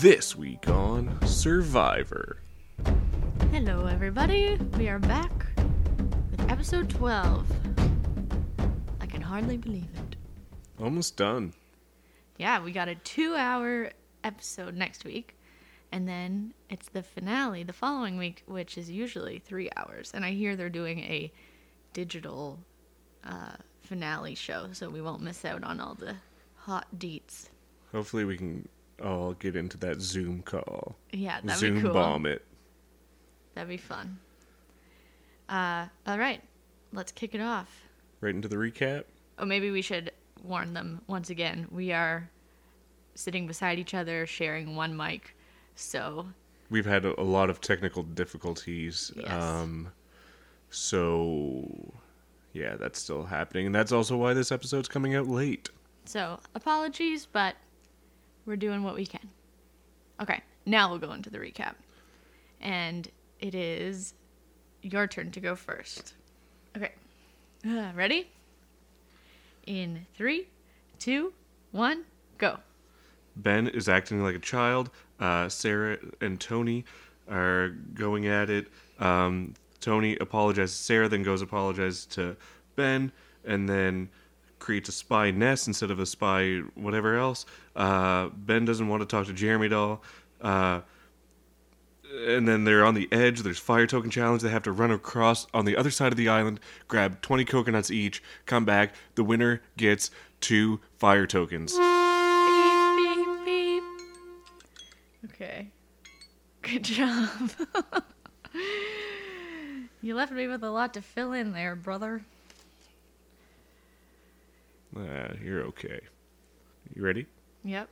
This week on Survivor. Hello, everybody. We are back with episode 12. I can hardly believe it. Almost done. Yeah, we got a two hour episode next week, and then it's the finale the following week, which is usually three hours. And I hear they're doing a digital uh, finale show, so we won't miss out on all the hot deets. Hopefully, we can all get into that Zoom call. Yeah, that'd Zoom be cool. bomb it. That'd be fun. Uh, all right, let's kick it off. Right into the recap. Oh, maybe we should warn them once again. We are sitting beside each other, sharing one mic. So, We've had a, a lot of technical difficulties. Yes. Um, so, yeah, that's still happening. And that's also why this episode's coming out late. so apologies, but we're doing what we can. Okay, now we'll go into the recap. And it is your turn to go first. Okay. Uh, ready? In three, two, one, go. Ben is acting like a child. Uh, Sarah and Tony are going at it. Um, Tony apologizes to Sarah, then goes apologize to Ben, and then creates a spy nest instead of a spy whatever else. Uh, ben doesn't want to talk to Jeremy all. Uh, and then they're on the edge. There's fire token challenge. They have to run across on the other side of the island, grab 20 coconuts each, come back. The winner gets two fire tokens. Beep, beep, beep. Okay. Good job. you left me with a lot to fill in there, brother. Uh, you're okay. You ready? Yep.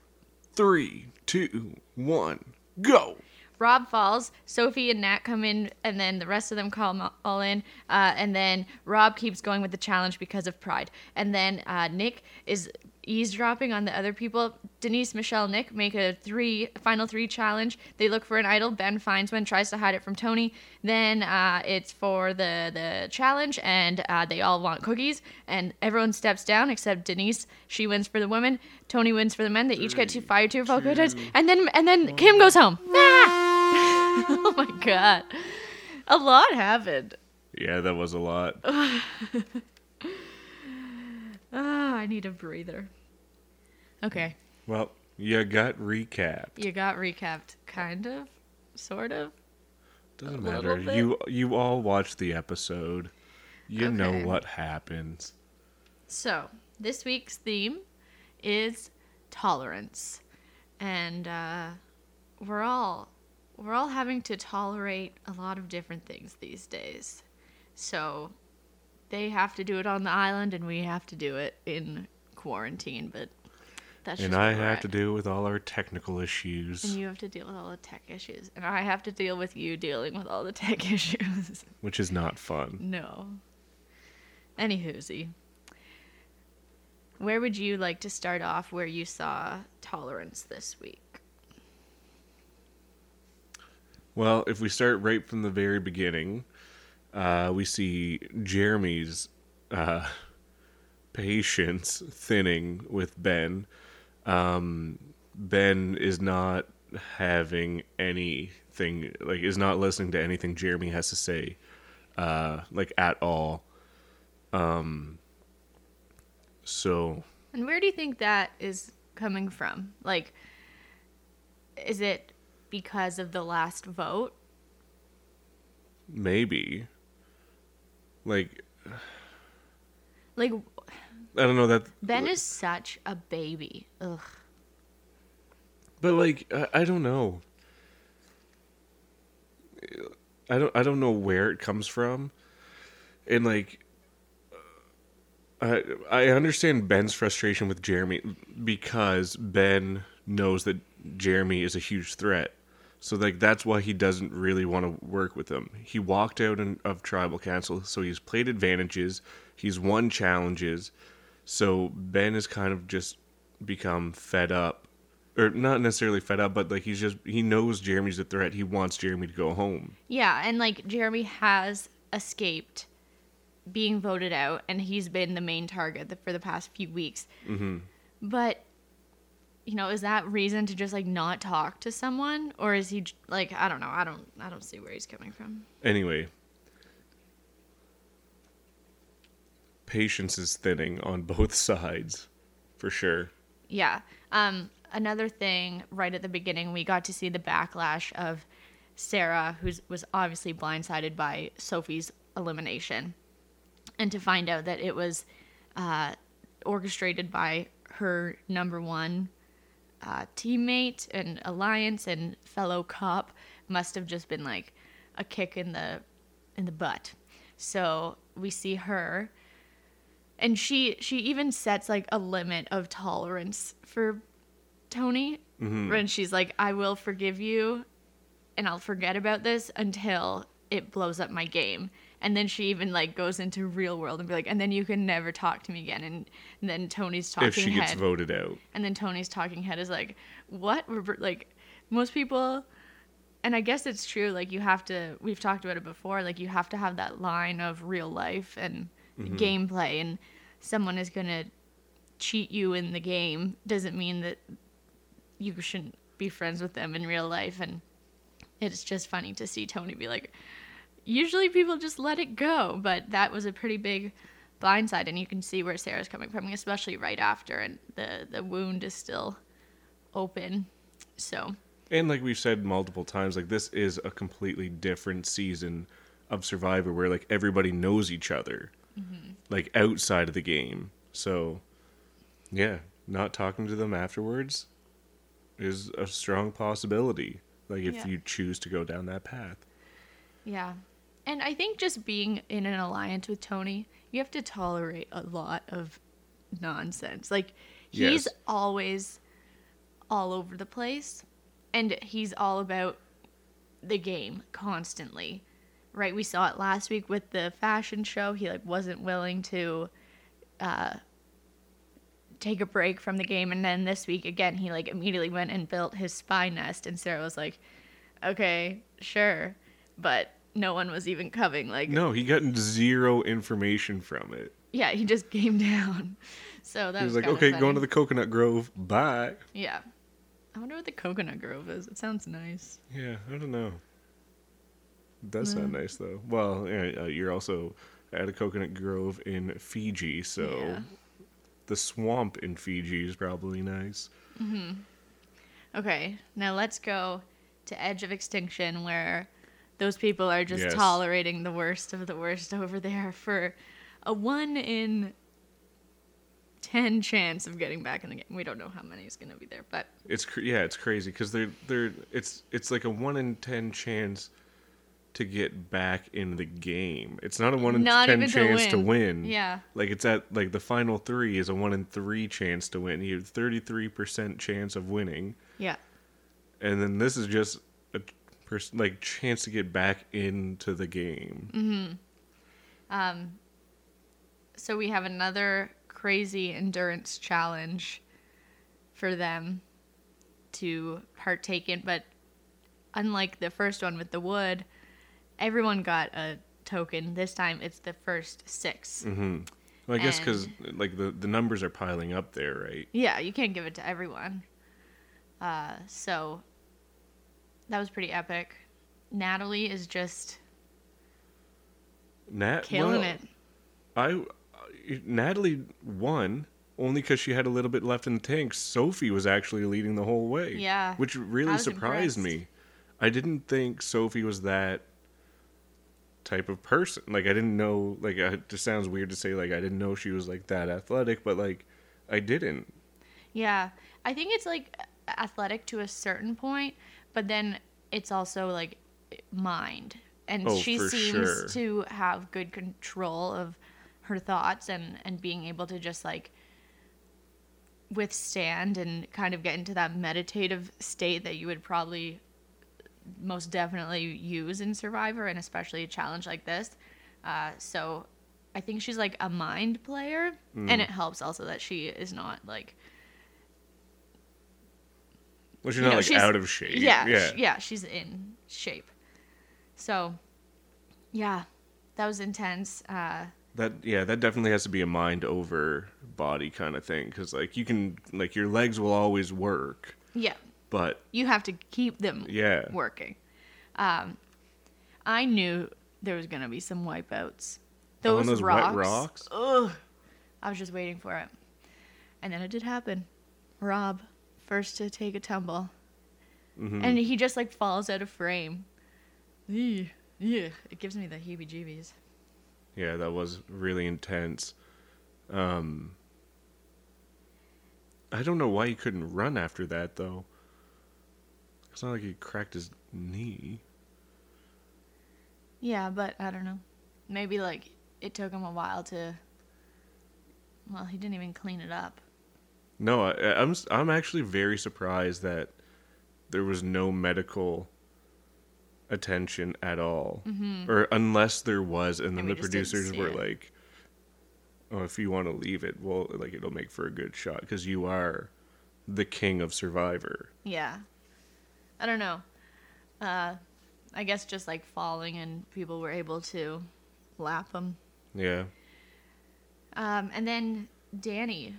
Three, two, one, go. Rob falls. Sophie and Nat come in, and then the rest of them call all in. Uh, and then Rob keeps going with the challenge because of pride. And then uh, Nick is eavesdropping on the other people. Denise, Michelle, Nick make a three final three challenge. They look for an idol. Ben finds one, tries to hide it from Tony. Then uh, it's for the the challenge, and uh, they all want cookies. And everyone steps down except Denise. She wins for the women. Tony wins for the men. They each get two fire two coconuts. And then and then Kim goes home. Ah! oh my god. A lot happened. Yeah, that was a lot. Ah, I need a breather. Okay. Well, you got recapped. You got recapped. Kind of. Sort of. Doesn't A matter. bit. You you all watched the episode. You know what happens. So, this week's theme is tolerance. And uh, we're all we're all having to tolerate a lot of different things these days. So, they have to do it on the island and we have to do it in quarantine, but that's and just I have at. to deal with all our technical issues, And you have to deal with all the tech issues. And I have to deal with you dealing with all the tech issues. which is not fun. no. Anywhoozy. Where would you like to start off where you saw tolerance this week? Well, if we start right from the very beginning, uh, we see Jeremy's uh, patience thinning with Ben. Um, ben is not having anything like is not listening to anything Jeremy has to say, uh, like at all. Um, so And where do you think that is coming from? Like, is it because of the last vote? maybe, like Like, I don't know that Ben is such a baby. Ugh. But like I, I don't know. I don't I don't know where it comes from. And like I I understand Ben's frustration with Jeremy because Ben knows that Jeremy is a huge threat. So like that's why he doesn't really want to work with them. He walked out in, of tribal council, so he's played advantages, he's won challenges. So Ben has kind of just become fed up or not necessarily fed up, but like he's just he knows Jeremy's a threat. He wants Jeremy to go home. Yeah, and like Jeremy has escaped being voted out, and he's been the main target for the past few weeks. Mm-hmm. But you know, is that reason to just like not talk to someone, or is he like I don't know, I don't I don't see where he's coming from. Anyway, patience is thinning on both sides, for sure. Yeah. Um, another thing, right at the beginning, we got to see the backlash of Sarah, who was obviously blindsided by Sophie's elimination, and to find out that it was uh, orchestrated by her number one uh, teammate and alliance and fellow cop must have just been like a kick in the in the butt. So we see her and she she even sets like a limit of tolerance for Tony when she's like I will forgive you and I'll forget about this until it blows up my game. And then she even like goes into real world and be like, and then you can never talk to me again. And, and then Tony's talking if she gets head, voted out. and then Tony's talking head is like, what? We're, like most people, and I guess it's true. Like you have to. We've talked about it before. Like you have to have that line of real life and mm-hmm. gameplay, and someone is gonna cheat you in the game doesn't mean that you shouldn't be friends with them in real life. And it's just funny to see Tony be like, usually people just let it go, but that was a pretty big blindside, and you can see where Sarah's coming from, especially right after, and the the wound is still open. So And like we've said multiple times, like this is a completely different season of Survivor where like everybody knows each other, mm-hmm. like outside of the game. So, yeah, not talking to them afterwards is a strong possibility. Like if Yeah. you choose to go down that path. yeah, and I think just being in an alliance with Tony, you have to tolerate a lot of nonsense. Like he's Yes. always all over the place, and he's all about the game constantly. Right, we saw it last week with the fashion show. He like wasn't willing to uh, take a break from the game, and then this week again, he like immediately went and built his spy nest. And Sarah was like, "Okay, sure," but no one was even coming. Like, No, he got zero information from it. yeah, he just came down. So that He was, was like, okay, funny. going to the coconut grove. Bye. yeah. I wonder what the coconut grove is. It sounds nice. Yeah, I don't know. That's not Mm. nice though. Well, uh, you're also at a coconut grove in Fiji, so Yeah. the swamp in Fiji is probably nice. Hmm. Okay, now let's go to Edge of Extinction, where those people are just Yes. tolerating the worst of the worst over there for a one in ten chance of getting back in the game. We don't know how many is going to be there, but It's cr- yeah, it's crazy because they're they're it's it's like a one in ten chance to get back in the game. It's not a one in Not ten even to chance to win. win. Yeah. like it's at like the final three is a one in three chance to win. You have thirty three percent chance of winning. yeah, and then this is just pers- like chance to get back into the game. Mm-hmm. Um, so we have another crazy endurance challenge for them to partake in, but unlike the first one with the wood, everyone got a token. This time it's the first 6 mm-hmm. Well, I guess because like the the numbers are piling up there, right? Yeah, you can't give it to everyone. Uh, so that was pretty epic. Natalie is just Nat killing well, it. I I- Natalie won only because she had a little bit left in the tank. Sophie was actually leading the whole way. Yeah, which really surprised impressed. me. I didn't think Sophie was that type of person. Like I didn't know. Like uh, it just sounds weird to say. Like I didn't know she was like that athletic, but like I didn't. Yeah, I think it's like athletic to a certain point, but then it's also like mind, and Oh, she seems sure. to have good control of her thoughts and and being able to just like withstand and kind of get into that meditative state that you would probably most definitely use in Survivor, and especially a challenge like this. Uh, so I think she's like a mind player, Mm. and it helps also that she is not like Well, she's you not know, like she's- out of shape. Yeah, yeah. yeah, she's in shape. So, yeah, that was intense. Uh, That yeah, that definitely has to be a mind over body kind of thing because like you can like your legs will always work, Yeah. but You have to keep them yeah, working. Um, I knew there was gonna be some wipeouts. Oh, Those, and those wet rocks. rocks? Ugh. I was just waiting for it, and then it did happen. Rob, first to take a tumble, Mhm. and he just like falls out of frame. Yeah, it gives me the heebie-jeebies. yeah, that was really intense. Um, I don't know why he couldn't run after that though. It's not like he cracked his knee. Yeah, but I don't know. Maybe like it took him a while to. Well, he didn't even clean it up. No, I, I'm I'm actually very surprised that there was no medical attention at all, or unless there was, and then And the producers were it. like, "Oh, if you want to leave it, well, like it'll make for a good shot because you are the king of Survivor." Yeah. I don't know. Uh, I guess just like falling and people were able to lap him. Yeah, Um, and then Danni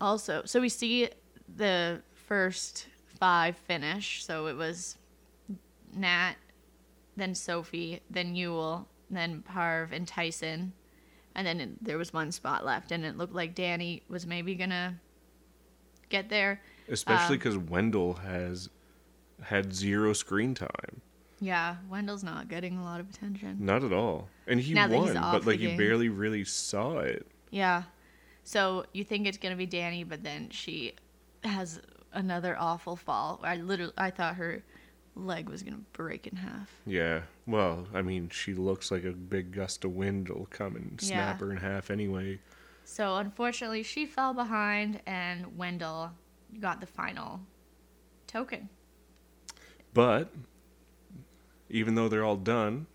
also. So we see the first five finish. So it was Nat, then Sophie, then Yul, then Parv and Tyson. And then it, there was one spot left. And it looked like Danni was maybe going to get there. especially Um, because Wendell has had zero screen time, Yeah, Wendell's not getting a lot of attention. not at all, and he Now won, but like you barely really saw it. Yeah. So you think it's gonna be Danni, but then she has another awful fall. I literally, I thought her leg was gonna break in half. Yeah. Well, I mean, she looks like a big gust of wind will come and snap Yeah. her in half anyway. So unfortunately, she fell behind, and Wendell got the final token. But even though they're all done,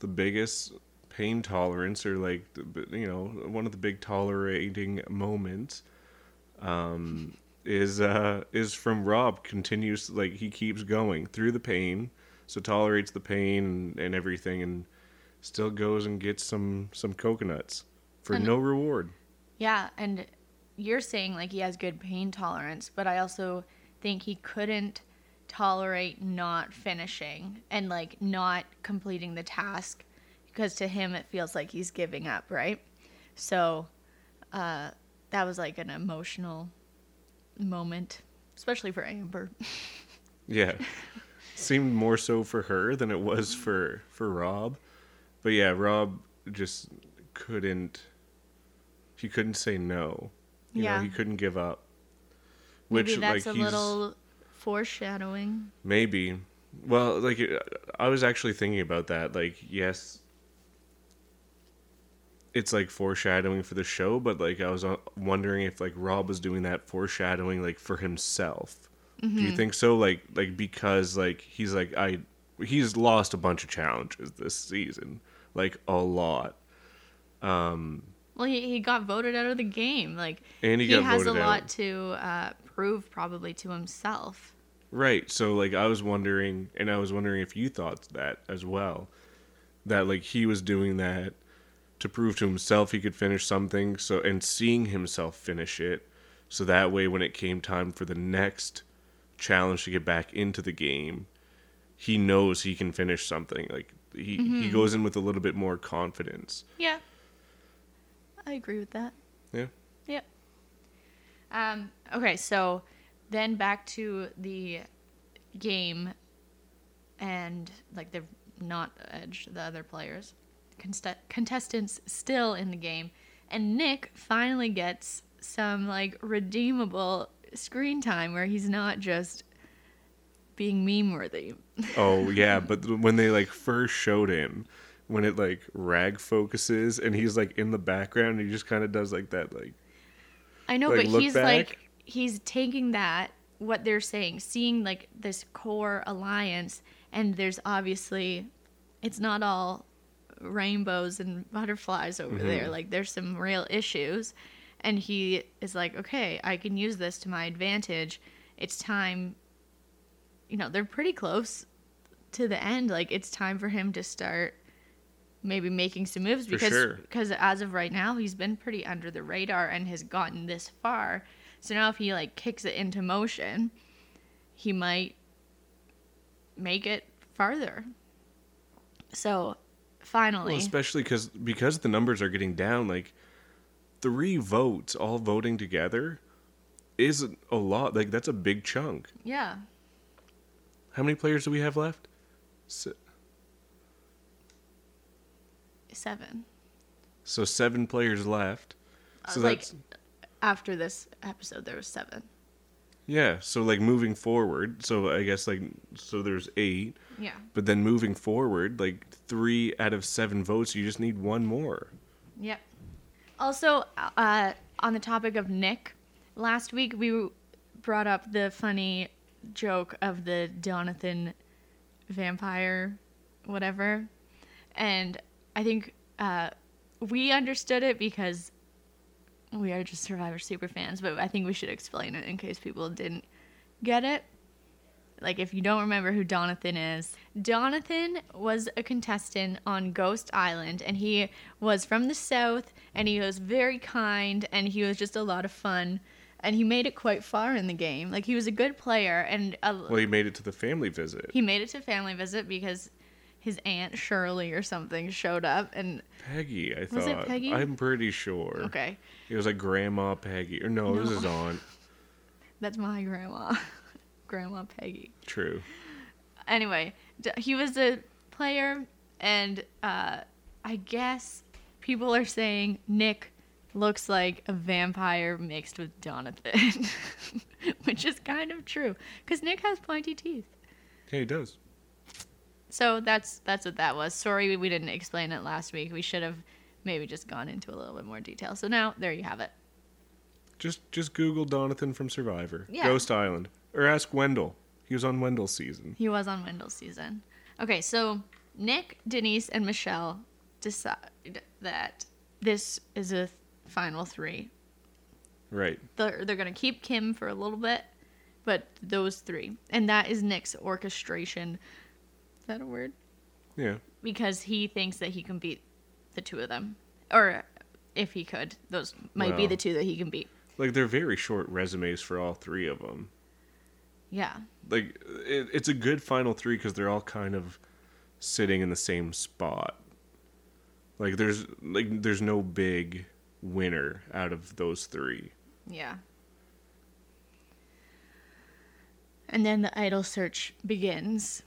the biggest pain tolerance or like you know one of the big tolerating moments um is uh is from Rob continues like he keeps going through the pain so tolerates the pain and, and everything and still goes and gets some some coconuts for And- no reward. Yeah, and you're saying like he has good pain tolerance, but I also think he couldn't tolerate not finishing and like not completing the task because to him it feels like he's giving up, right? So uh that was like an emotional moment, especially for Amber. Yeah. Seemed more so for her than it was for for Rob. But yeah, Rob just couldn't he couldn't say no. You Yeah. know, he couldn't give up. Maybe that's like a little foreshadowing. maybe well, like I was actually thinking about that. Like yes, it's like foreshadowing for the show, but like I was uh, wondering if like Rob was doing that foreshadowing like for himself. Do Mm-hmm. you think so? Like like because like he's like I he's lost a bunch of challenges this season, like a lot, Um Well, he, he got voted out of the game. Like and he, he has a lot out. to uh, prove probably to himself. Right. So like I was wondering and I was wondering if you thought that as well. That like he was doing that to prove to himself he could finish something so and seeing himself finish it so that way when it came time for the next challenge to get back into the game he knows he can finish something like he he goes in with a little bit more confidence Yeah. I agree with that. yeah Yep. Um, okay, so then back to the game and like the not edge, the other players, Const- contestants still in the game, and Nick finally gets some like redeemable screen time where he's not just being meme worthy. oh yeah but when they like first showed him when it like rack focuses and he's like in the background he just kind of does like that like I know, Like, but he's back? like he's taking that what they're saying, seeing like this core alliance, and there's obviously it's not all rainbows and butterflies over Mm-hmm. there. Like there's some real issues, and he is like, okay, I can use this to my advantage. It's time. You know, they're pretty close to the end. Like it's time for him to start maybe making some moves because sure. because as of right now he's been pretty under the radar and has gotten this far. So now if he like kicks it into motion, he might make it farther. So finally, Well, especially because because the numbers are getting down, like three votes all voting together is a lot. Like that's a big chunk. yeah, How many players do we have left? Se- seven. So seven players left. So Uh, like- After this episode, there was seven. Yeah. So like moving forward. So I guess like so there's eight, Yeah. but then moving forward, like three out of seven votes, you just need one more. Yep. Also, uh, on the topic of Nick, last week we brought up the funny joke of the Donathan vampire, whatever, and I think uh, we understood it because we are just Survivor super fans. But I think we should explain it in case people didn't get it. Like, if you don't remember who Donathan is, Donathan was a contestant on Ghost Island, and he was from the South, and he was very kind, and he was just a lot of fun, and he made it quite far in the game. Like, he was a good player, and a, Well, he made it to the family visit. he made it to family visit because his aunt Shirley or something showed up, and Peggy, I Was it thought. Peggy? I'm pretty sure. okay, It was like Grandma Peggy, or no, it was No. his aunt. that's my grandma, Grandma Peggy. True. anyway, he was a player, and uh, I guess people are saying Nick looks like a vampire mixed with Donathan, which is kind of true because Nick has pointy teeth. Yeah, he does. So that's that's what that was. Sorry we- didn't explain it last week. We should have maybe just gone into a little bit more detail. So now there you have it. Just just Google Donathan from Survivor, Yeah. Ghost Island, or ask Wendell. He was on Wendell's season. He was on Wendell's season. Okay, so Nick, Denise, and Michelle decide that this is a final three. Right. They're, they're going to keep Kim for a little bit, but those three. And that is Nick's orchestration. Is that a word? Yeah. Because he thinks that he can beat the two of them. Or if he could, those might be the two that he can beat. Like they're very short resumes for all three of them. Yeah. Like it, it's a good final three because they're all kind of sitting in the same spot. Like there's like there's no big winner out of those three. Yeah. And then the idol search begins.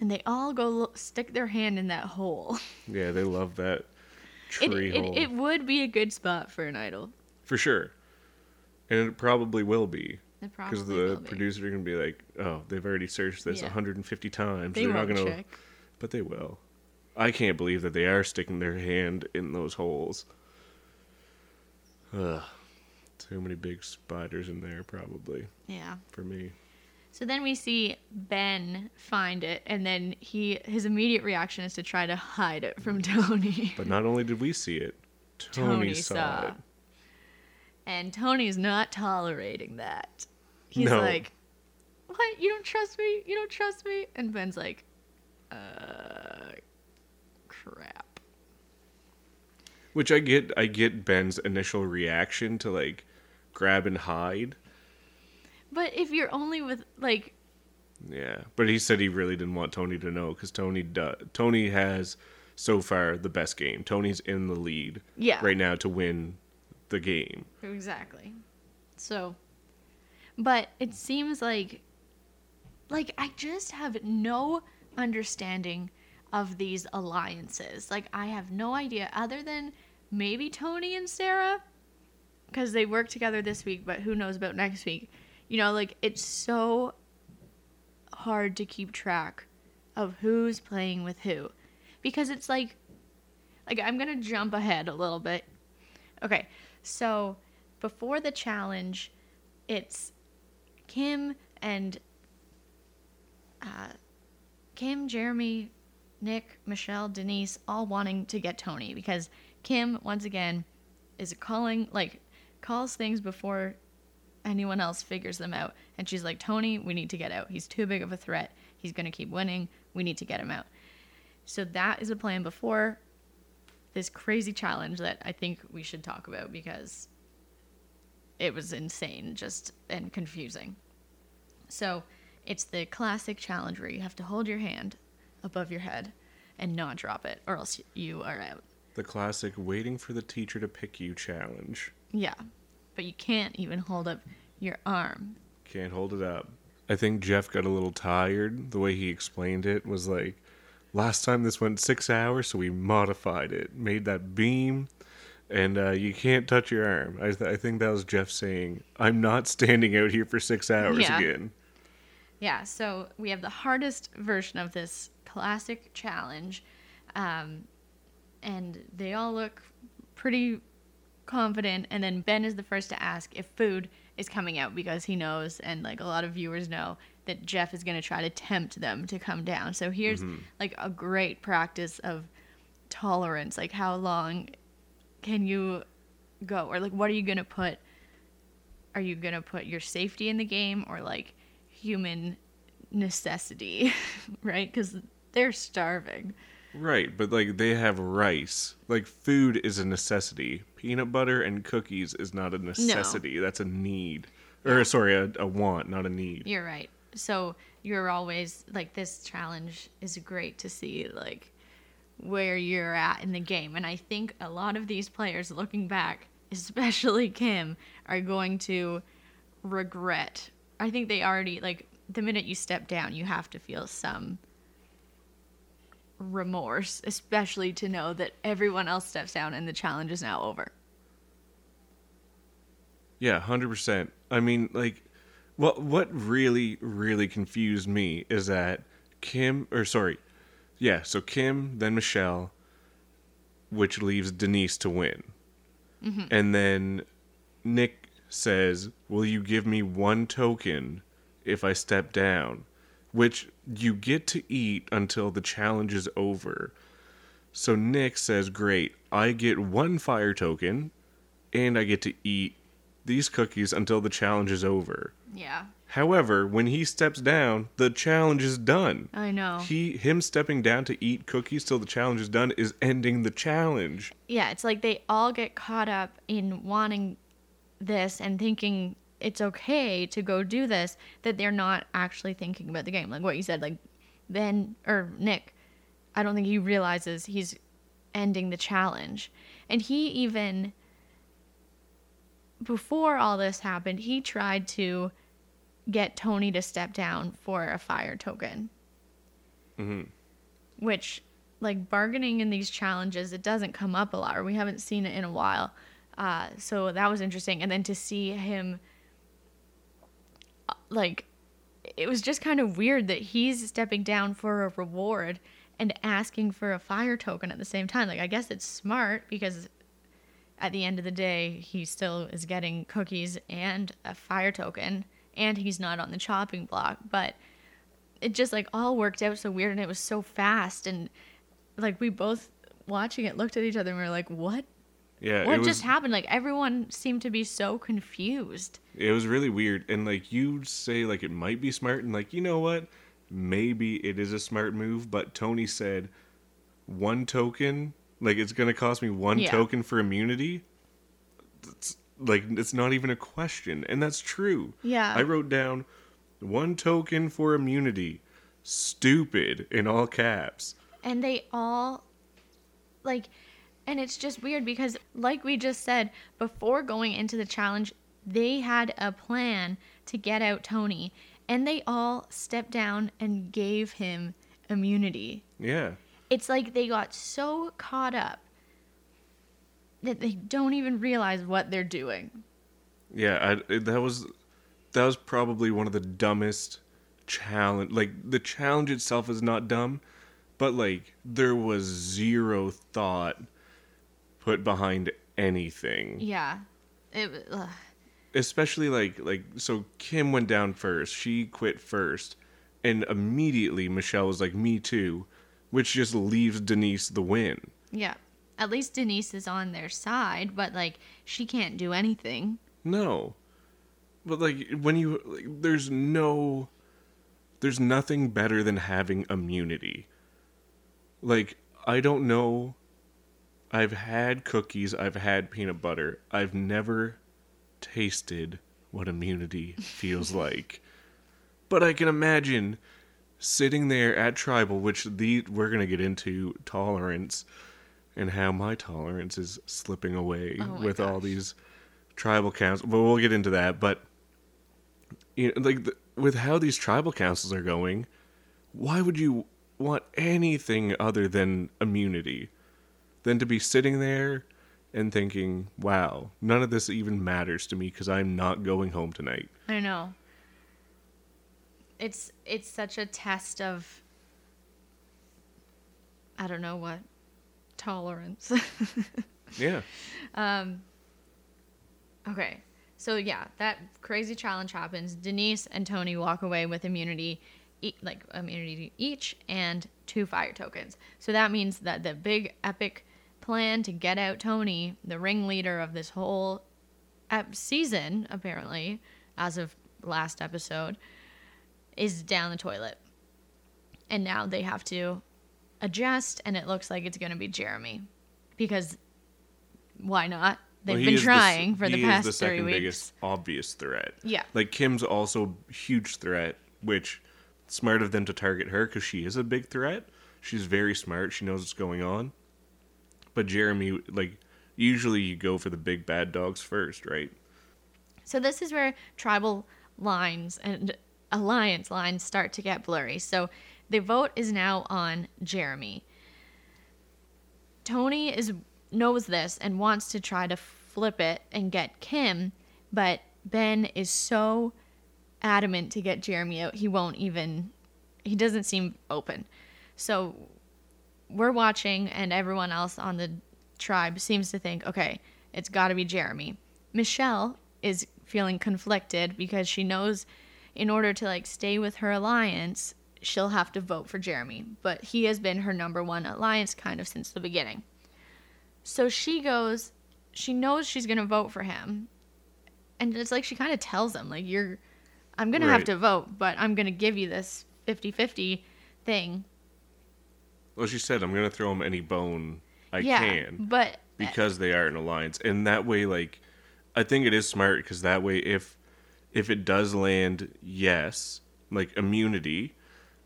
And they all go stick their hand in that hole. Yeah, they love that It, tree it, hole it would be a good spot for an idol. for sure, and it probably will be. Because the will be. producers are gonna be like, "Oh, they've already searched this Yeah. 150 times. They are not gonna." check. But they will. I can't believe that they are sticking their hand in those holes. Ugh, too many big spiders in there, probably Yeah. for me. So then we see Ben find it, and then he his immediate reaction is to try to hide it from Tony. But not only did we see it, Tony, Tony saw, saw. it. And Tony's not tolerating that. He's No. like, "What? You don't trust me? You don't trust me?" And Ben's like, "Uh, crap." Which I get. I get Ben's initial reaction to like grab and hide. But if you're only with like, Yeah, but he said he really didn't want Tony to know because Tony do, Tony has so far the best game. Tony's in the lead yeah, right now to win the game. exactly. So, but it seems like, like I just have no understanding of these alliances. Like I have no idea other than maybe Tony and Sarah because they work together this week, but who knows about next week. You know, like it's so hard to keep track of who's playing with who because it's like like I'm going to jump ahead a little bit. Okay. So, before the challenge, it's Kim and uh, Kim, Jeremy, Nick, Michelle, Denise, all wanting to get Tony because Kim, once again, is calling, like, calls things before anyone else figures them out. And she's like, Tony, we need to get out. He's too big of a threat. He's going to keep winning. We need to get him out. So that is a plan before this crazy challenge that I think we should talk about because it was insane just and confusing. So it's the classic challenge where you have to hold your hand above your head and not drop it or else you are out. The classic waiting for the teacher to pick you challenge. Yeah. But you can't even hold up your arm. Can't hold it up. I think Jeff got a little tired. The way he explained it was like, last time this went six hours, so we modified it, made that beam, and uh, you can't touch your arm. I, th- I think that was Jeff saying, I'm not standing out here for six hours Yeah. again. Yeah, so we have the hardest version of this classic challenge. Um, and they all look pretty confident. And then Ben is the first to ask if food is coming out because he knows, and like a lot of viewers know, that Jeff is going to try to tempt them to come down. So here's mm-hmm. like a great practice of tolerance. Like, how long can you go? Or like, what are you going to put? Are you going to put your safety in the game or like human necessity, right? Because they're starving. Right, but like they have rice. Like food is a necessity. Peanut butter and cookies is not a necessity. That's a need. Or sorry, a, a want, not a need. You're right. So you're always like this challenge is great to see like where you're at in the game. And I think a lot of these players looking back, especially Kim, are going to regret. I think they already like the minute you step down, you have to feel some remorse, especially to know that everyone else steps down and the challenge is now over. Yeah, hundred percent. I mean, like, what what really really confused me is that Kim, or sorry, yeah, so Kim, then Michelle, which leaves Denise to win, mm-hmm. and then Nick says, "Will you give me one token if I step down?" Which you get to eat until the challenge is over. So Nick says, "Great, I get one fire token, and I get to eat these cookies until the challenge is over." Yeah. However, when he steps down, the challenge is done. I know. He him stepping down to eat cookies till the challenge is done is ending the challenge. yeah, it's like they all get caught up in wanting this and thinking it's okay to go do this that they're not actually thinking about the game. Like what you said, like Ben or Nick, I don't think he realizes he's ending the challenge. And he even before all this happened, he tried to get Tony to step down for a fire token. Which, like bargaining in these challenges, it doesn't come up a lot, or we haven't seen it in a while. Uh, so that was interesting. And then to see him, like, it was just kind of weird that he's stepping down for a reward and asking for a fire token at the same time. Like, I guess it's smart because at the end of the day, he still is getting cookies and a fire token, and he's not on the chopping block. But it just like all worked out so weird, and it was so fast, and like we both watching it looked at each other and we were like, "What? Yeah, what it was just happened?" Like everyone seemed to be so confused. it was really weird. And like you say like it might be smart and like you know what? Maybe it is a smart move, but Tony said one token, like it's going to cost me one Yeah. token for immunity. It's, like it's not even a question, and that's true. Yeah. I wrote down one token for immunity. Stupid in all caps. and they all like and it's just weird because like we just said before going into the challenge they had a plan to get out tony and they all stepped down and gave him immunity Yeah. it's like they got so caught up that they don't even realize what they're doing Yeah, I, that was that was probably one of the dumbest challenge. Like the challenge itself is not dumb, but like there was zero thought put behind anything. yeah it ugh. Especially like like so Kim went down first. She quit first, and immediately Michelle was like, "Me too," which just leaves Denise the win. yeah at least denise is on their side but like she can't do anything No. But like when you like, there's no there's nothing better than having immunity. Like, I don't know. I've had cookies, I've had peanut butter. I've never tasted what immunity feels like. But I can imagine sitting there at tribal, which the we're gonna get into tolerance and how my tolerance is slipping away Oh with all these tribal councils. But we'll get into that. But you know, like the, with how these tribal councils are going, why would you want anything other than immunity? Than to be sitting there and thinking, "Wow, none of this even matters to me because I'm not going home tonight." I know. It's it's such a test of I don't know what tolerance. Yeah, Um okay. So yeah, that crazy challenge happens. Denise and Tony walk away with immunity e- like immunity each and two fire tokens. So that means that the big epic plan to get out Tony, the ringleader of this whole ep- season apparently as of last episode is down the toilet. And now they have to adjust, and it looks like it's going to be Jeremy. Because why not? They've Well, been is the- trying for the he past the three second weeks. biggest obvious threat. Yeah. like Kim's also a huge threat, which smart of them to target her because she is a big threat. She's very smart. She knows what's going on. But Jeremy, like, usually you go for the big bad dogs first, right? So this is where tribal lines and alliance lines start to get blurry. So the vote is now on Jeremy. Tony is knows this and wants to try to flip it and get Kim, but Ben is so adamant to get Jeremy out. He won't even he doesn't seem open. So we're watching and everyone else on the tribe seems to think, okay, it's got to be Jeremy. Michelle is feeling conflicted because she knows in order to like stay with her alliance, she'll have to vote for Jeremy, but he has been her number one alliance kind of since the beginning. So she goes, she knows she's going to vote for him. And it's like she kind of tells him like you're I'm going to have to vote, but I'm going to give you this 50-50 thing. Well, she said, I'm going to throw him any bone I yeah, can but because they are an alliance. And that way, like, I think it is smart because that way, if if it does land yes, like immunity,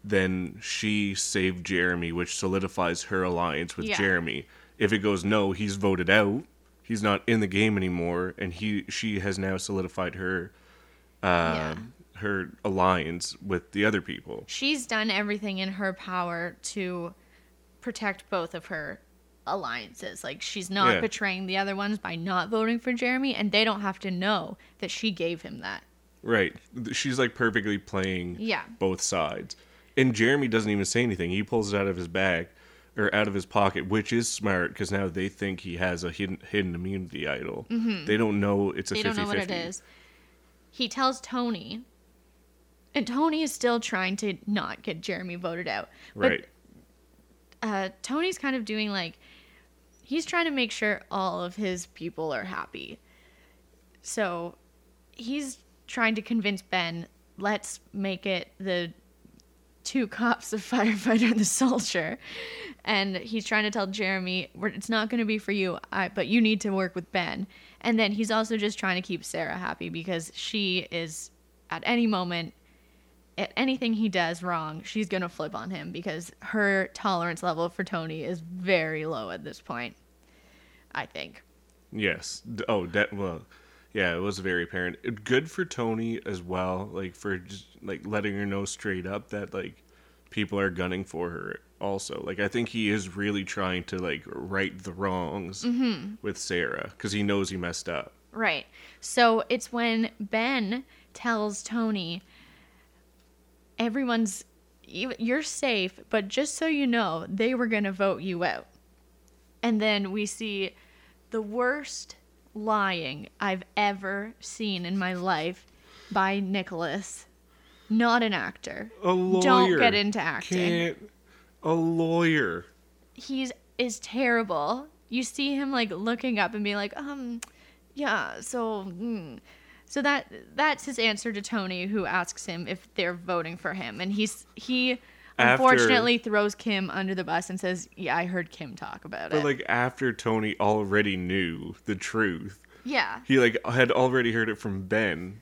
then she saved Jeremy, which solidifies her alliance with Yeah. Jeremy. If it goes no, he's voted out. He's not in the game anymore, and he she has now solidified her uh, Yeah. her alliance with the other people. she's done everything in her power to protect both of her alliances. Like she's not Yeah. betraying the other ones by not voting for Jeremy, and they don't have to know that she gave him that. Right. She's like perfectly playing Yeah. both sides. And Jeremy doesn't even say anything. He pulls it out of his bag or out of his pocket, which is smart because now they think he has a hidden hidden immunity idol. They don't know it's a Mm-hmm. They 50 don't know what it is. He tells Tony, and Tony is still trying to not get Jeremy voted out. But Right. Uh, Tony's kind of doing like he's trying to make sure all of his people are happy. So he's trying to convince Ben, let's make it the two cops, the firefighter and the soldier. And he's trying to tell Jeremy, it's not going to be for you, but you need to work with Ben. And then he's also just trying to keep Sarah happy because she is at any moment at anything he does wrong, she's gonna flip on him because her tolerance level for Tony is very low at this point. I think. Yes. Oh, that well, yeah, it was very apparent. Good for Tony as well, like for just like letting her know straight up that like people are gunning for her. Also, like I think he is really trying to like right the wrongs mm-hmm. with Sarah because he knows he messed up. Right. So it's when Ben tells Tony, everyone's, you- you're safe, but just so you know, they were going to vote you out. And then we see the worst lying I've ever seen in my life by Nicholas. Not an actor. A lawyer. Don't get into acting. Can't, a lawyer. he's is terrible. You see him like looking up and being like, um, yeah. So, mm. So that that's his answer to Tony, who asks him if they're voting for him, and he's he after- unfortunately throws Kim under the bus and says, "Yeah, I heard Kim talk about But it." But like after Tony already knew the truth, yeah, he like had already heard it from Ben,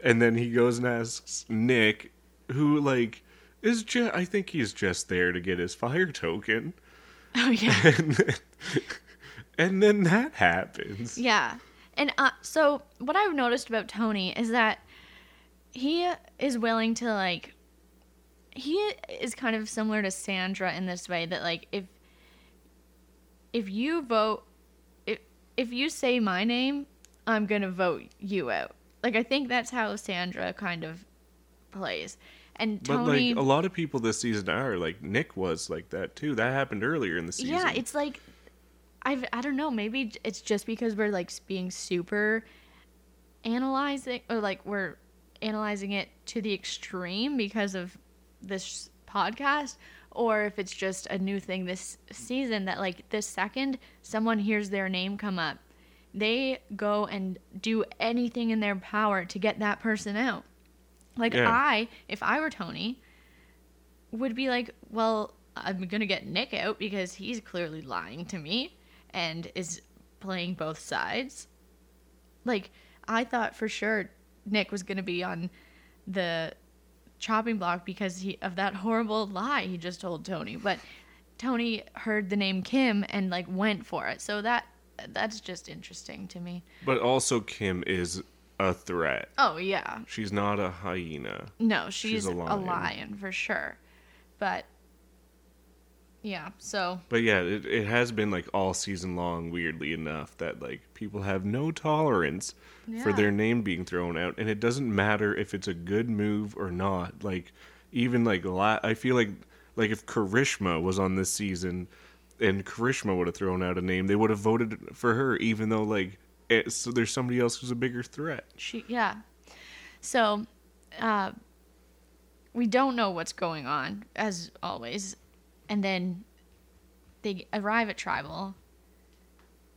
and then he goes and asks Nick, who like is just I think he's just there to get his fire token, oh yeah, and then, and then that happens. yeah. And uh, so what I've noticed about Tony is that he is willing to like. He is kind of similar to Sandra in this way that like if if you vote if if you say my name, I'm gonna vote you out. Like I think that's how Sandra kind of plays. And But Tony like a lot of people this season are like Nick was like that too. That happened earlier in the season. Yeah, it's like I've I don't know, maybe it's just because we're like being super analyzing or like we're analyzing it to the extreme because of this podcast or if it's just a new thing this season that like the second someone hears their name come up they go and do anything in their power to get that person out like Yeah. i if i were tony would be like, well, I'm gonna get Nick out because he's clearly lying to me and is playing both sides. Like, I thought for sure Nick was gonna be on the chopping block because he of that horrible lie he just told Tony. But Tony heard the name Kim and like went for it. So that that's just interesting to me. But also Kim is a threat. Oh yeah. She's not a hyena. No, she's, a a, lion. lion. for sure. But yeah, so But yeah, it, it has been like all season long, weirdly enough, that like people have no tolerance for their name being thrown out, and it doesn't matter if it's a good move or not. Like even like la- I feel like like if Karishma was on this season, and Karishma would have thrown out a name, they would have voted for her, even though like it, so there's somebody else who's a bigger threat. she yeah. So uh we don't know what's going on as always. And then they arrive at tribal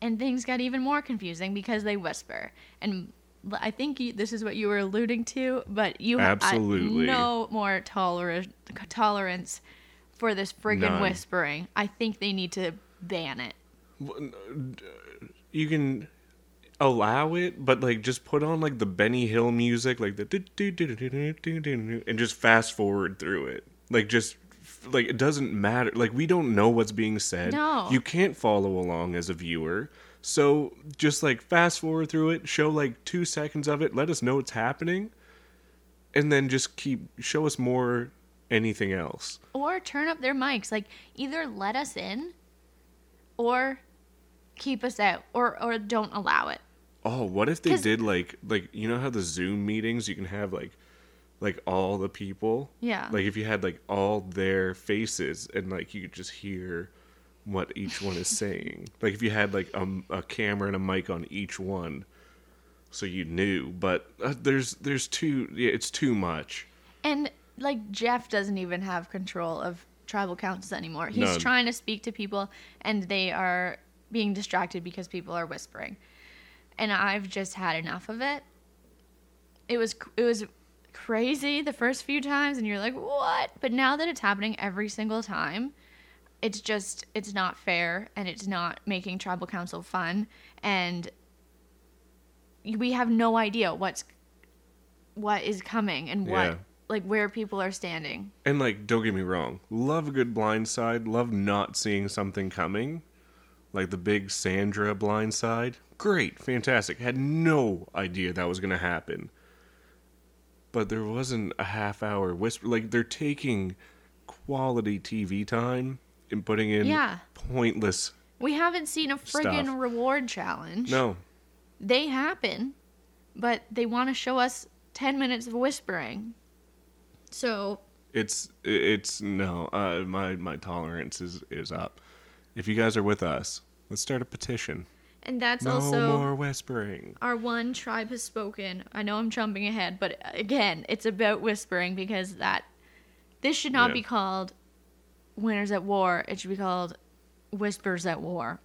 and things got even more confusing because they whisper and I think you, this is what you were alluding to, but you absolutely no more tolerance tolerance for this friggin' None. whispering. I think they need to ban it. You can allow it, but like just put on like the Benny Hill music, like the and just fast forward through it. Like just like it doesn't matter. Like we don't know what's being said. No. You can't follow along as a viewer. So just like fast forward through it, show like 2 seconds of it, let us know what's happening, and then just keep show us more anything else. or turn up their mics like either let us in or keep us out or or don't allow it Oh, what if they did like like you know how the Zoom meetings you can have like like all the people? Yeah. Like if you had like all their faces and like you could just hear what each one is saying. Like if you had like a, a camera and a mic on each one so you knew, but uh, there's there's too yeah, it's too much. and like jeff doesn't even have control of tribal councils anymore he's None. trying to speak to people and they are being distracted because people are whispering and i've just had enough of it it was it was crazy the first few times and you're like what but now that it's happening every single time it's just it's not fair and it's not making tribal council fun and we have no idea what's what is coming and what Yeah. like where people are standing And like don't get me wrong, love a good blind side, love not seeing something coming. Like the big Sandra blind side. Great, fantastic. Had no idea that was going to happen. But there wasn't a half hour whisper like they're taking quality TV time and putting in Yeah. pointless we haven't seen a friggin' Stuff. reward challenge No. they happen but they want to show us 10 minutes of whispering so It's it's no. Uh, my my tolerance is is up. If you guys are with us, let's start a petition. And that's No also more whispering. our one tribe has spoken i know i'm jumping ahead but uh, again it's about whispering because that this should not Yeah. be called winners at war it should be called whispers at war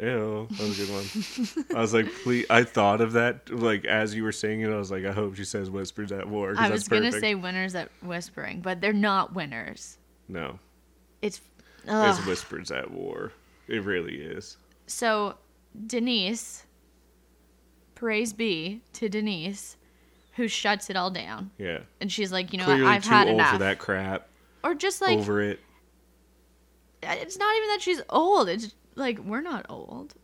Ew, that was a good one. I was like, please. I thought of that like as you were saying it. I was like, I hope she says whispers at war. i was gonna perfect. say winners at whispering but they're not winners No. It's It's whispers at war. It really is. so Denise. Praise be to Denise, who shuts it all down, Yeah. and she's like, you know, Clearly what? I've too had old enough. for that crap. Or just like Over it. it's not even that she's old. It's like we're not old.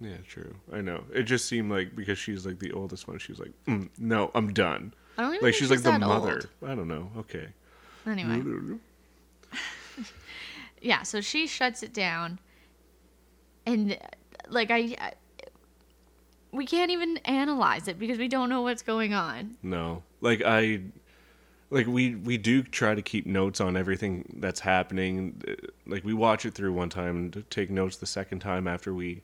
Yeah, true. I know. It just seemed like because she's like the oldest one, she's like, mm, no, I'm done. I don't even Like think she's like the mother. old. I don't know. Okay. Anyway, yeah. So she shuts it down, and like I, I, we can't even analyze it because we don't know what's going on. No. Like I like we we do try to keep notes on everything that's happening. Like we watch it through one time to take notes the second time after we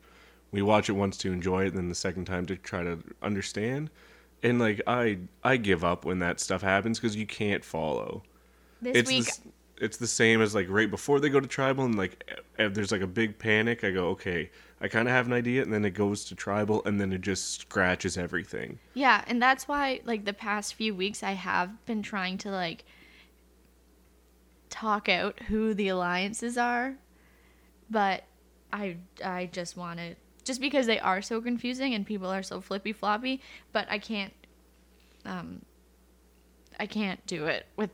we watch it once to enjoy it, and then the second time to try to understand. And like I I give up when that stuff happens because you can't follow. This it's week, the, it's the same as like right before they go to tribal and like if there's like a big panic. I go okay, I kind of have an idea, and then it goes to tribal, and then it just scratches everything. yeah, and that's why like the past few weeks I have been trying to like talk out who the alliances are, but I I just want to just because they are so confusing and people are so flippy floppy, but I can't um I can't do it with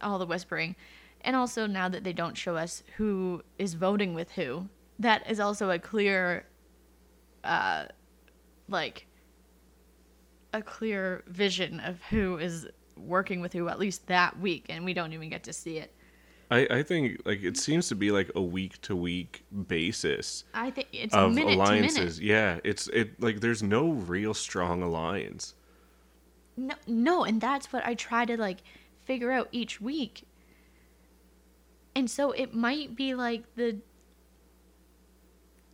all the whispering. And also now that they don't show us who is voting with who, that is also a clear uh like a clear vision of who is working with who at least that week and we don't even get to see it. I, I think like it seems to be like a week to week basis I think it's of minute alliances. to minute. Yeah, it's it like there's no real strong alliance. No, no, and that's what I try to like figure out each week. And so it might be like the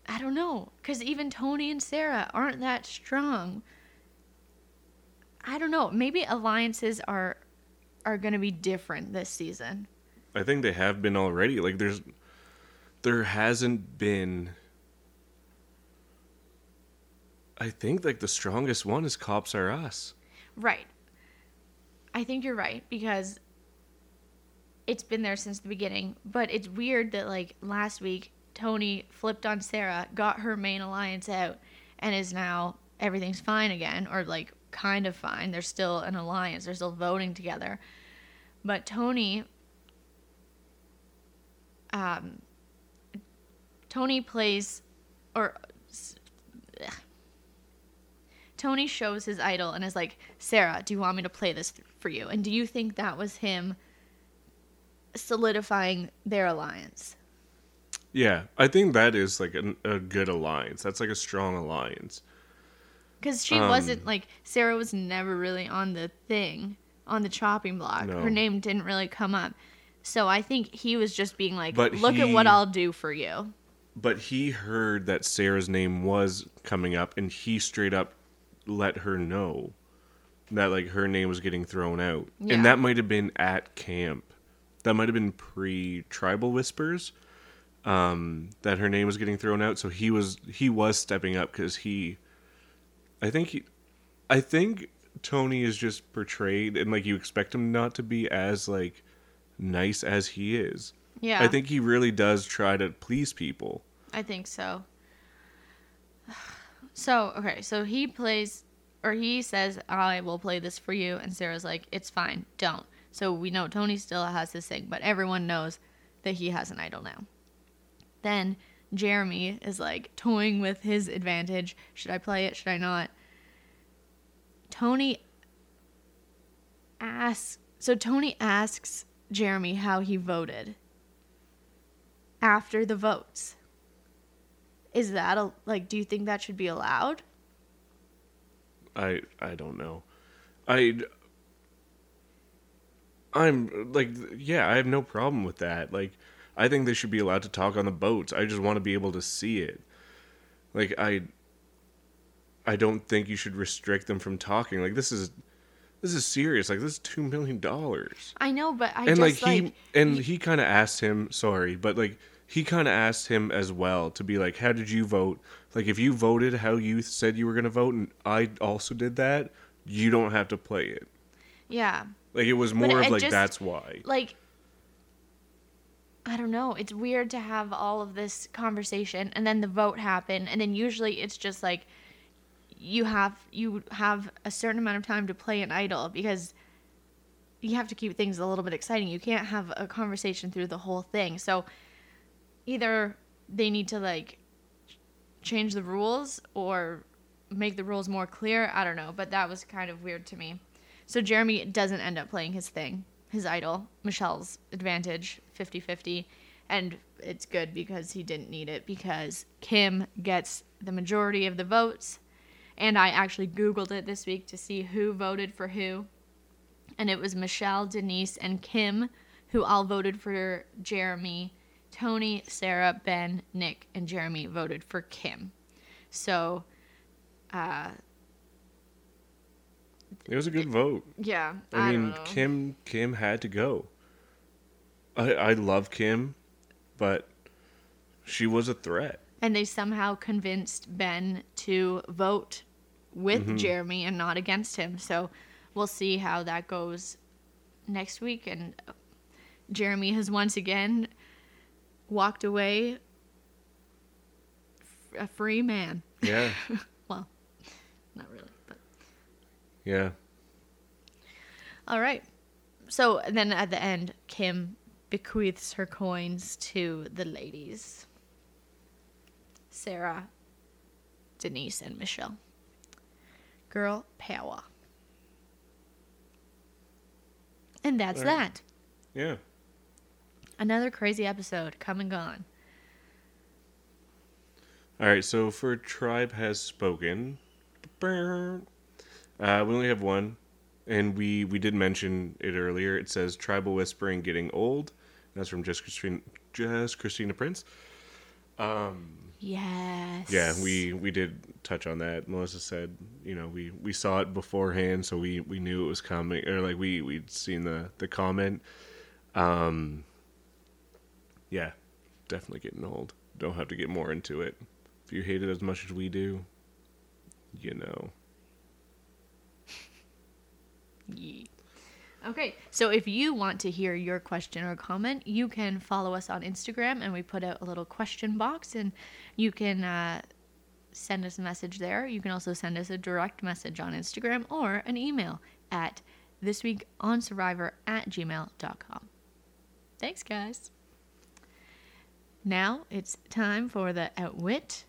I don't know, cuz even Tony and Sarah aren't that strong. I don't know, maybe alliances are are going to be different this season. I think they have been already. Like there's there hasn't been I think like the strongest one is Cops Are Us. Right. I think you're right because it's been there since the beginning, but it's weird that like last week Tony flipped on Sarah, got her main alliance out, and is now everything's fine again or like kind of fine. They're still an alliance. They're still voting together. But Tony um Tony plays or ugh. Tony shows his idol and is like, Sarah, do you want me to play this for you? And do you think that was him solidifying their alliance? Yeah, I think that is like a, a good alliance. That's like a strong alliance. Because she Um, wasn't like, Sarah was never really on the thing, on the chopping block. No. Her name didn't really come up. So I think he was just being like, But look at what I'll do for you. But he heard that Sarah's name was coming up, and he straight up let her know that like her name was getting thrown out, Yeah. and that might have been at camp. That might have been pre-tribal whispers. Um, that her name was getting thrown out, so he was he was stepping up because he, I think he, I think Tony is just portrayed, and like you expect him not to be as like nice as he is. Yeah. I think he really does try to please people. I think so. So, okay, so he plays, or he says, I will play this for you. And Sarah's like, it's fine, don't. So we know Tony still has his thing, but everyone knows that he has an idol now. Then Jeremy is like toying with his advantage. Should I play it? Should I not? Tony asks, so Tony asks Jeremy how he voted after the votes. Is that a like? Do you think that should be allowed? I I don't know. I I'm like yeah, I have no problem with that. Like I think they should be allowed to talk on the boats. I just want to be able to see it. Like I I don't think you should restrict them from talking. Like this is this is serious. Like this is 2 million dollars. I know, but I And like just he like, and he kind of asked him, sorry, but like he kind of asked him as well to be like, how did you vote? Like if you voted how you said you were going to vote and I also did that, you don't have to play it. yeah, Like it was more it of like just- that's why. like I don't know. It's weird to have all of this conversation and then the vote happen and then usually it's just like you have you have a certain amount of time to play an idol because you have to keep things a little bit exciting. You can't have a conversation through the whole thing. So either they need to like change the rules or make the rules more clear. I don't know, but that was kind of weird to me. So Jeremy doesn't end up playing his thing, his idol, Michelle's advantage, 50 50. And it's good because he didn't need it because Kim gets the majority of the votes. And I actually Googled it this week to see who voted for who. And it was Michelle, Denise, and Kim who all voted for Jeremy. Tony, Sarah, Ben, Nick, and Jeremy voted for Kim. So, uh, It was a good vote. yeah. I, mean, don't know. Kim Kim had to go. I I love Kim, but she was a threat. and they somehow convinced Ben to vote with Mm-hmm. Jeremy and not against him. So we'll see how that goes next week. And Jeremy has once again walked away f- a free man. Yeah, Well, not really, but yeah. all right. So then at the end, Kim bequeaths her coins to the ladies Sarah, Denise, and Michelle. Girl power. And that's right. that. Yeah. Another crazy episode come and gone. All right, so for Tribe Has Spoken, uh, we only have one, and we, we did mention it earlier. It says Tribal Whispering Getting Old. That's from Just Christine, Just Christina Prince. Yes. Yeah, we, we did touch on that. Melissa said, you know, we, we saw it beforehand, so we, we knew it was coming, or like we, we'd seen the, the comment. Um, yeah, definitely getting old. Don't have to get more into it. If you hate it as much as we do, you know. Yeah. Okay, so if you want to hear your question or comment, you can follow us on Instagram, and we put out a little question box, and you can uh, send us a message there. You can also send us a direct message on Instagram or an email at thisweekonsurvivor at gmail.com. Thanks, guys. Now it's time for the outwit,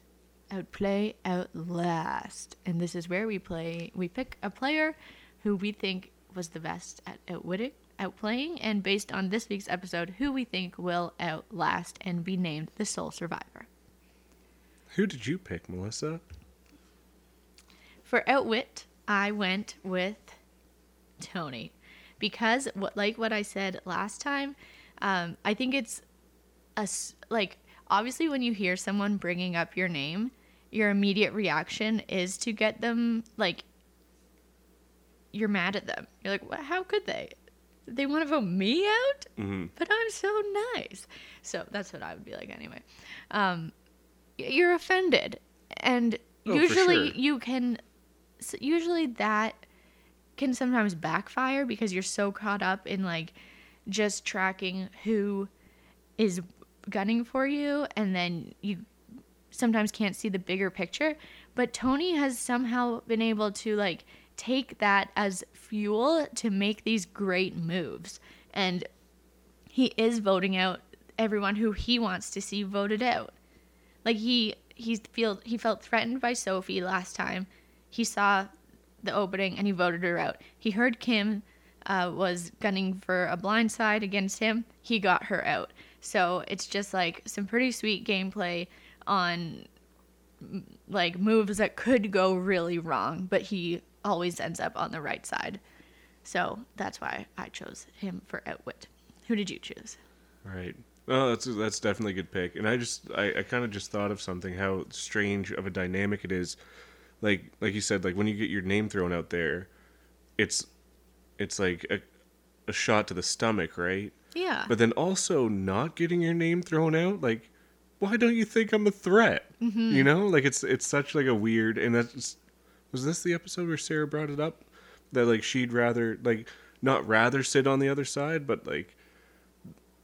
outplay, outlast, and this is where we play. We pick a player who we think was the best at outwitting, outplaying, and based on this week's episode, who we think will outlast and be named the sole survivor. Who did you pick, Melissa? For outwit, I went with Tony because what like what I said last time, um, I think it's a like obviously when you hear someone bringing up your name, your immediate reaction is to get them like you're mad at them. You're like, "What? How could they? They want to vote me out? hmm but I'm so nice. So that's what I would be like anyway. Um, you're offended, and Oh, usually sure. you can. Usually that can sometimes backfire because you're so caught up in like just tracking who is gunning for you, and then you sometimes can't see the bigger picture. But Tony has somehow been able to like take that as fuel to make these great moves. And he is voting out everyone who he wants to see voted out. Like he he feel he felt threatened by Sophie last time. He saw the opening and he voted her out. He heard Kim uh, was gunning for a blind side against him. He got her out. So it's just like some pretty sweet gameplay on like moves that could go really wrong, but he always ends up on the right side. So that's why I chose him for outwit. Who did you choose? Right. Oh, that's that's definitely a good pick. And I just I, I kind of just thought of something how strange of a dynamic it is. Like like you said, like when you get your name thrown out there, it's it's like a a shot to the stomach, right? Yeah. But then also not getting your name thrown out, like why don't you think I'm a threat? Mm-hmm. You know, like it's it's such like a weird and that's was this the episode where Sarah brought it up that like she'd rather like not rather sit on the other side, but like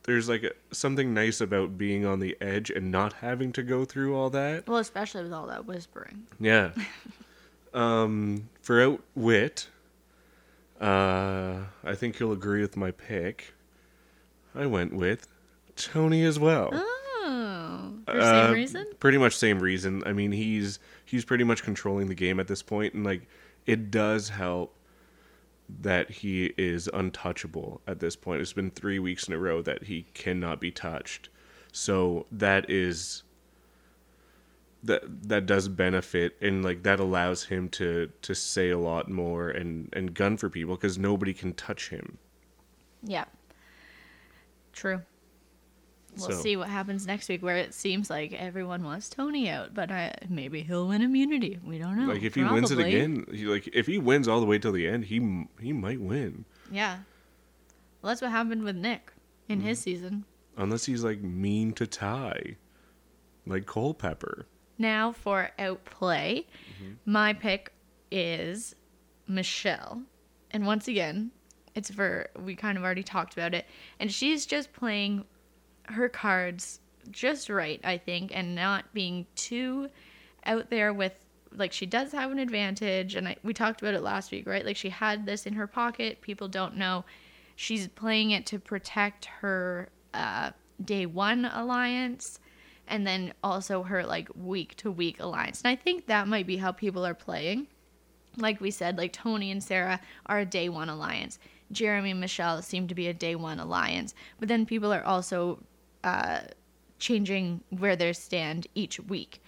there's like a, something nice about being on the edge and not having to go through all that. Well, especially with all that whispering. Yeah. um, for outwit, uh, I think you'll agree with my pick. I went with Tony as well. For Uh, same reason. Pretty much same reason. I mean, he's he's pretty much controlling the game at this point, and like it does help that he is untouchable at this point. It's been three weeks in a row that he cannot be touched, so that is that that does benefit, and like that allows him to to say a lot more and and gun for people because nobody can touch him. Yeah. True. We'll So- see what happens next week, where it seems like everyone wants Tony out, but I, maybe he'll win immunity. We don't know. like if he wins it again, he, like if he wins all the way till the end, he he might win. Yeah. Well, that's what happened with Nick in Mm-hmm. his season. Unless he's like mean to Ty, like Culpepper. Now for outplay, Mm-hmm. my pick is Michelle. And once again, it's for, we kind of already talked about it. And she's just playing her cards just right, I think, and not being too out there with, like, she does have an advantage. And I, we talked about it last week, right? Like, she had this in her pocket. People don't know. She's playing it to protect her uh, day one alliance and then also her like week to week alliance. And I think that might be how people are playing. Like we said, like Tony and Sarah are a day one alliance. Jeremy and Michelle seem to be a day one alliance. But then people are also changing where they stand each week.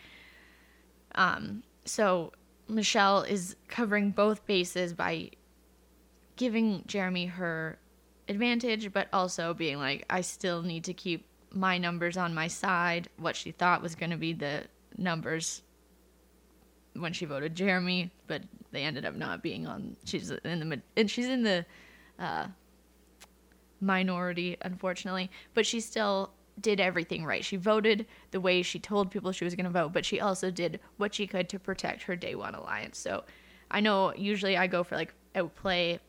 Um, so Michelle is covering both bases by giving Jeremy her advantage, but also being like, I still need to keep my numbers on my side. What she thought was going to be the numbers when she voted Jeremy, but they ended up not being on. She's in the and she's in the uh, minority, unfortunately, but she still did everything right. She voted the way she told people she was going to vote, but she also did what she could to protect her day one alliance. So I know usually I go for like outplay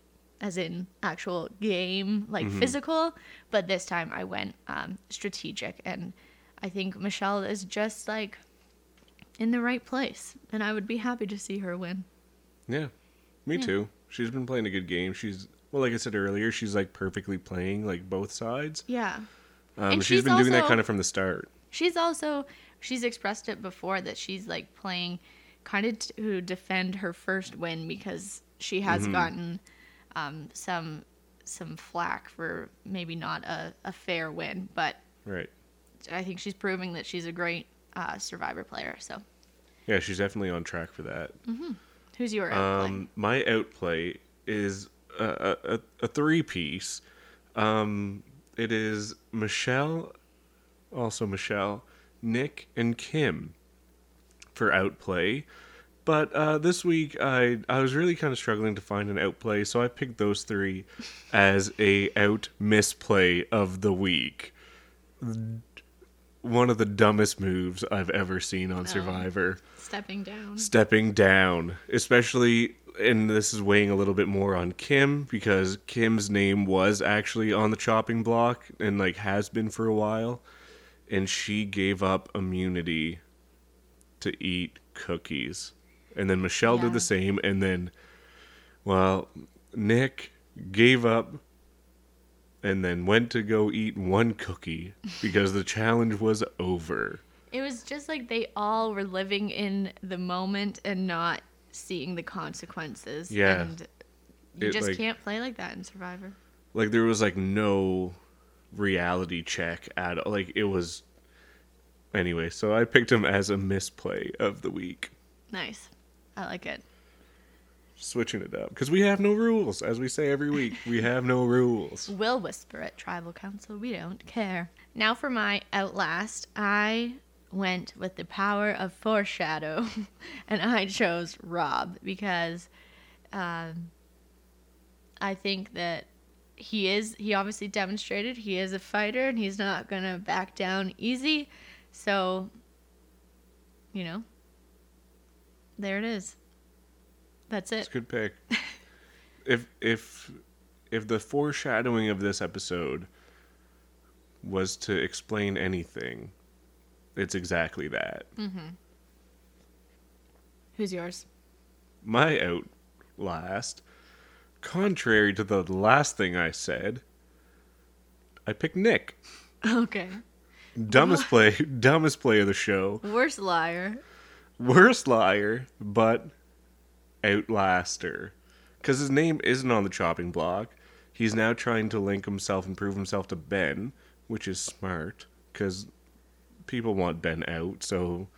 as in actual game, like physical, but this time I went um, strategic. And I think Michelle is just like in the right place. And I would be happy to see her win. Yeah, me Yeah. too. She's been playing a good game. She's well, like I said earlier, she's like perfectly playing like both sides. Yeah. Um, And she's she's been doing that kind of from the start. She's also she's expressed it before that she's like playing kind of to defend her first win because she has gotten um, some some flack for maybe not a, a fair win, but Right. I think she's proving that she's a great uh, survivor player. So Yeah, she's definitely on track for that. Mm-hmm. who's your outplay? Um, my outplay is a, a, a three piece. Um, it is Michelle, also Michelle, Nick, and Kim for outplay. But uh, this week, I I was really kind of struggling to find an outplay, so I picked those three as a out misplay of the week. One of the dumbest moves I've ever seen on Survivor Stepping down. stepping down, especially, and this is weighing a little bit more on Kim because Kim's name was actually on the chopping block and like has been for a while, and she gave up immunity to eat cookies, and then Michelle Yeah. did the same, and then, well, Nick gave up. And then went to go eat one cookie because the challenge was over. It was just like they all were living in the moment and not seeing the consequences. Yeah. And you It, just like- can't play like that in Survivor. like there was like no reality check at all. like it was anyway so i picked him as a misplay of the week Nice. I like it. switching it up because we have no rules as we say every week we have no rules We'll whisper at tribal council. We don't care. Now for my outlast, I went with the power of foreshadow, and I chose Rob because um, I think that he is. He obviously demonstrated he is a fighter, and he's not gonna back down easy. So, you know, there it is. That's it. it's it. a good pick if if if the foreshadowing of this episode was to explain anything, it's exactly that. Mm-hmm. Who's yours? My outlast, contrary to the last thing I said, I picked Nick. Okay. Dumbest play, dumbest play of the show. Worst liar. Worst liar, but outlaster. Because his name isn't on the chopping block. He's now trying to link himself and prove himself to Ben, which is smart. Because people want Ben out. So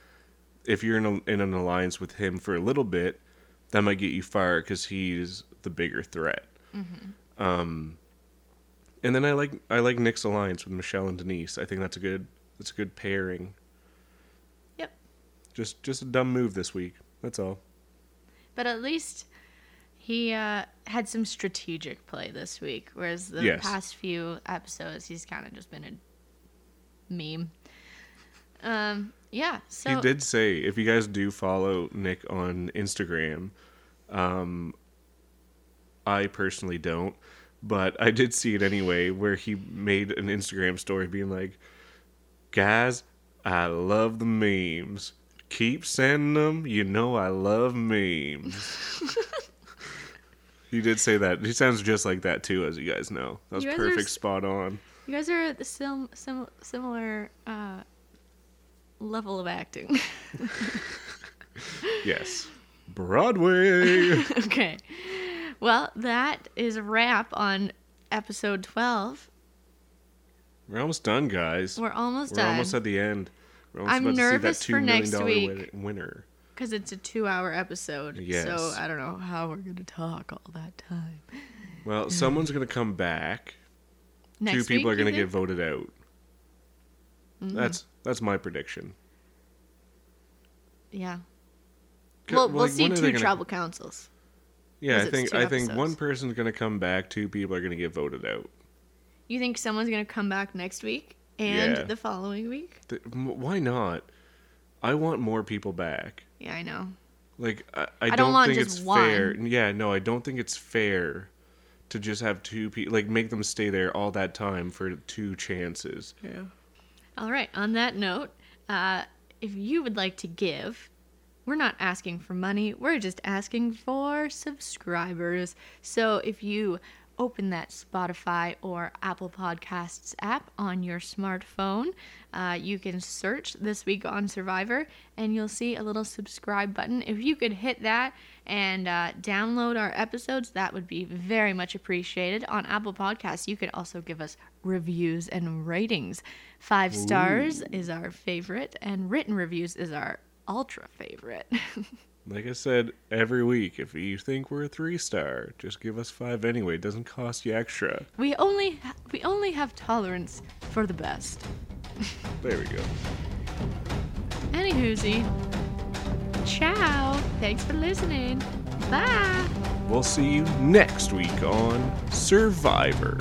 if you're in, a, in an alliance with him for a little bit, that might get you far because he's the bigger threat. Um, and then I like I like Nick's alliance with Michelle and Denise. I think that's a good that's a good pairing. Yep. Just just a dumb move this week. That's all. But at least he uh, had some strategic play this week, whereas the Yes. past few episodes he's kind of just been a meme. Um, yeah. So he did say if you guys do follow Nick on Instagram, um, I personally don't, but I did see it anyway, where he made an Instagram story being like, "Guys, I love the memes. Keep sending them. You know I love memes." he did say that. He sounds just like that too, as you guys know. That was guys are perfect, s- spot on. you guys are the sim- sim- similar uh, level of acting. Yes, Broadway. okay. Well, that is a wrap on episode 12. We're almost done, guys. We're almost We're done. almost at the end. We're almost I'm about nervous to see for that $2 million next week. winner. because it's a two-hour episode. Yes. So I don't know how we're gonna talk all that time. Well, someone's going to come back. Next Two people week, are going to get voted out. Mm-hmm. That's that's my prediction. Yeah. We'll, like, we'll see when are they two gonna- tribal councils. Yeah, I think I think one person's going to come back. Two people are going to get voted out. You think someone's gonna come back next week and Yeah. the following week? Th- m- why not? I want more people back. Yeah, I know. Like I, I, don't don't, want think just it's one. fair. Yeah, no, I don't think it's fair to just have two people like make them stay there all that time for two chances. Yeah. All right. On that note, uh, if you would like to give, we're not asking for money. We're just asking for subscribers. So if you open that Spotify or Apple Podcasts app on your smartphone, uh, you can search This Week on Survivor and you'll see a little subscribe button. If you could hit that and uh, download our episodes, that would be very much appreciated. On Apple Podcasts, you could also give us reviews and ratings. Five stars is our favorite, and written reviews is our ultra favorite. Like I said every week, if you think we're a three star, just give us five anyway. It doesn't cost you extra. we only we only have tolerance for the best. There we go. Anywhoozy, ciao. Thanks for listening. Bye. We'll see you next week on Survivor.